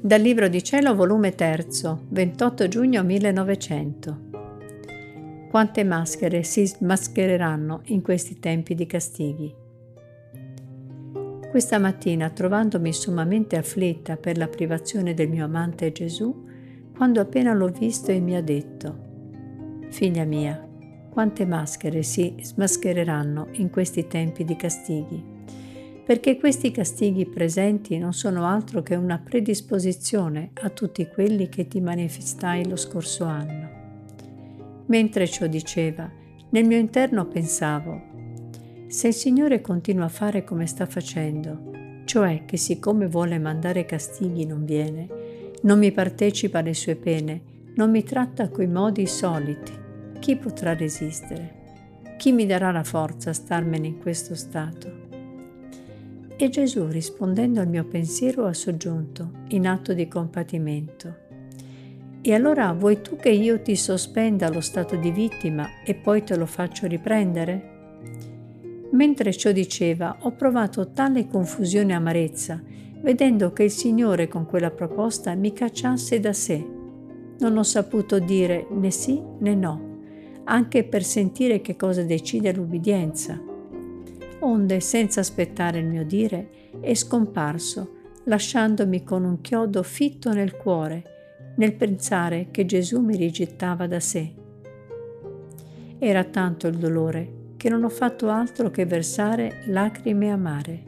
Dal Libro di Cielo, volume 3, 28 giugno 1900. Quante maschere si smaschereranno in questi tempi di castighi? Questa mattina, trovandomi sommamente afflitta per la privazione del mio amante Gesù, quando appena l'ho visto e mi ha detto, Figlia mia, quante maschere si smaschereranno in questi tempi di castighi? Perché questi castighi presenti non sono altro che una predisposizione a tutti quelli che ti manifestai lo scorso anno. Mentre ciò diceva, nel mio interno pensavo, se il Signore continua a fare come sta facendo, cioè che siccome vuole mandare castighi non viene, non mi partecipa alle sue pene, non mi tratta coi modi soliti, chi potrà resistere? Chi mi darà la forza a starmene in questo stato? E Gesù, rispondendo al mio pensiero, ha soggiunto, in atto di compatimento. E allora vuoi tu che io ti sospenda lo stato di vittima e poi te lo faccio riprendere? Mentre ciò diceva, ho provato tale confusione e amarezza, vedendo che il Signore con quella proposta mi cacciasse da sé. Non ho saputo dire né sì né no, anche per sentire che cosa decide l'ubbidienza onde senza aspettare il mio dire è scomparso, lasciandomi con un chiodo fitto nel cuore, nel pensare che Gesù mi rigettava da sé. Era tanto il dolore che non ho fatto altro che versare lacrime amare.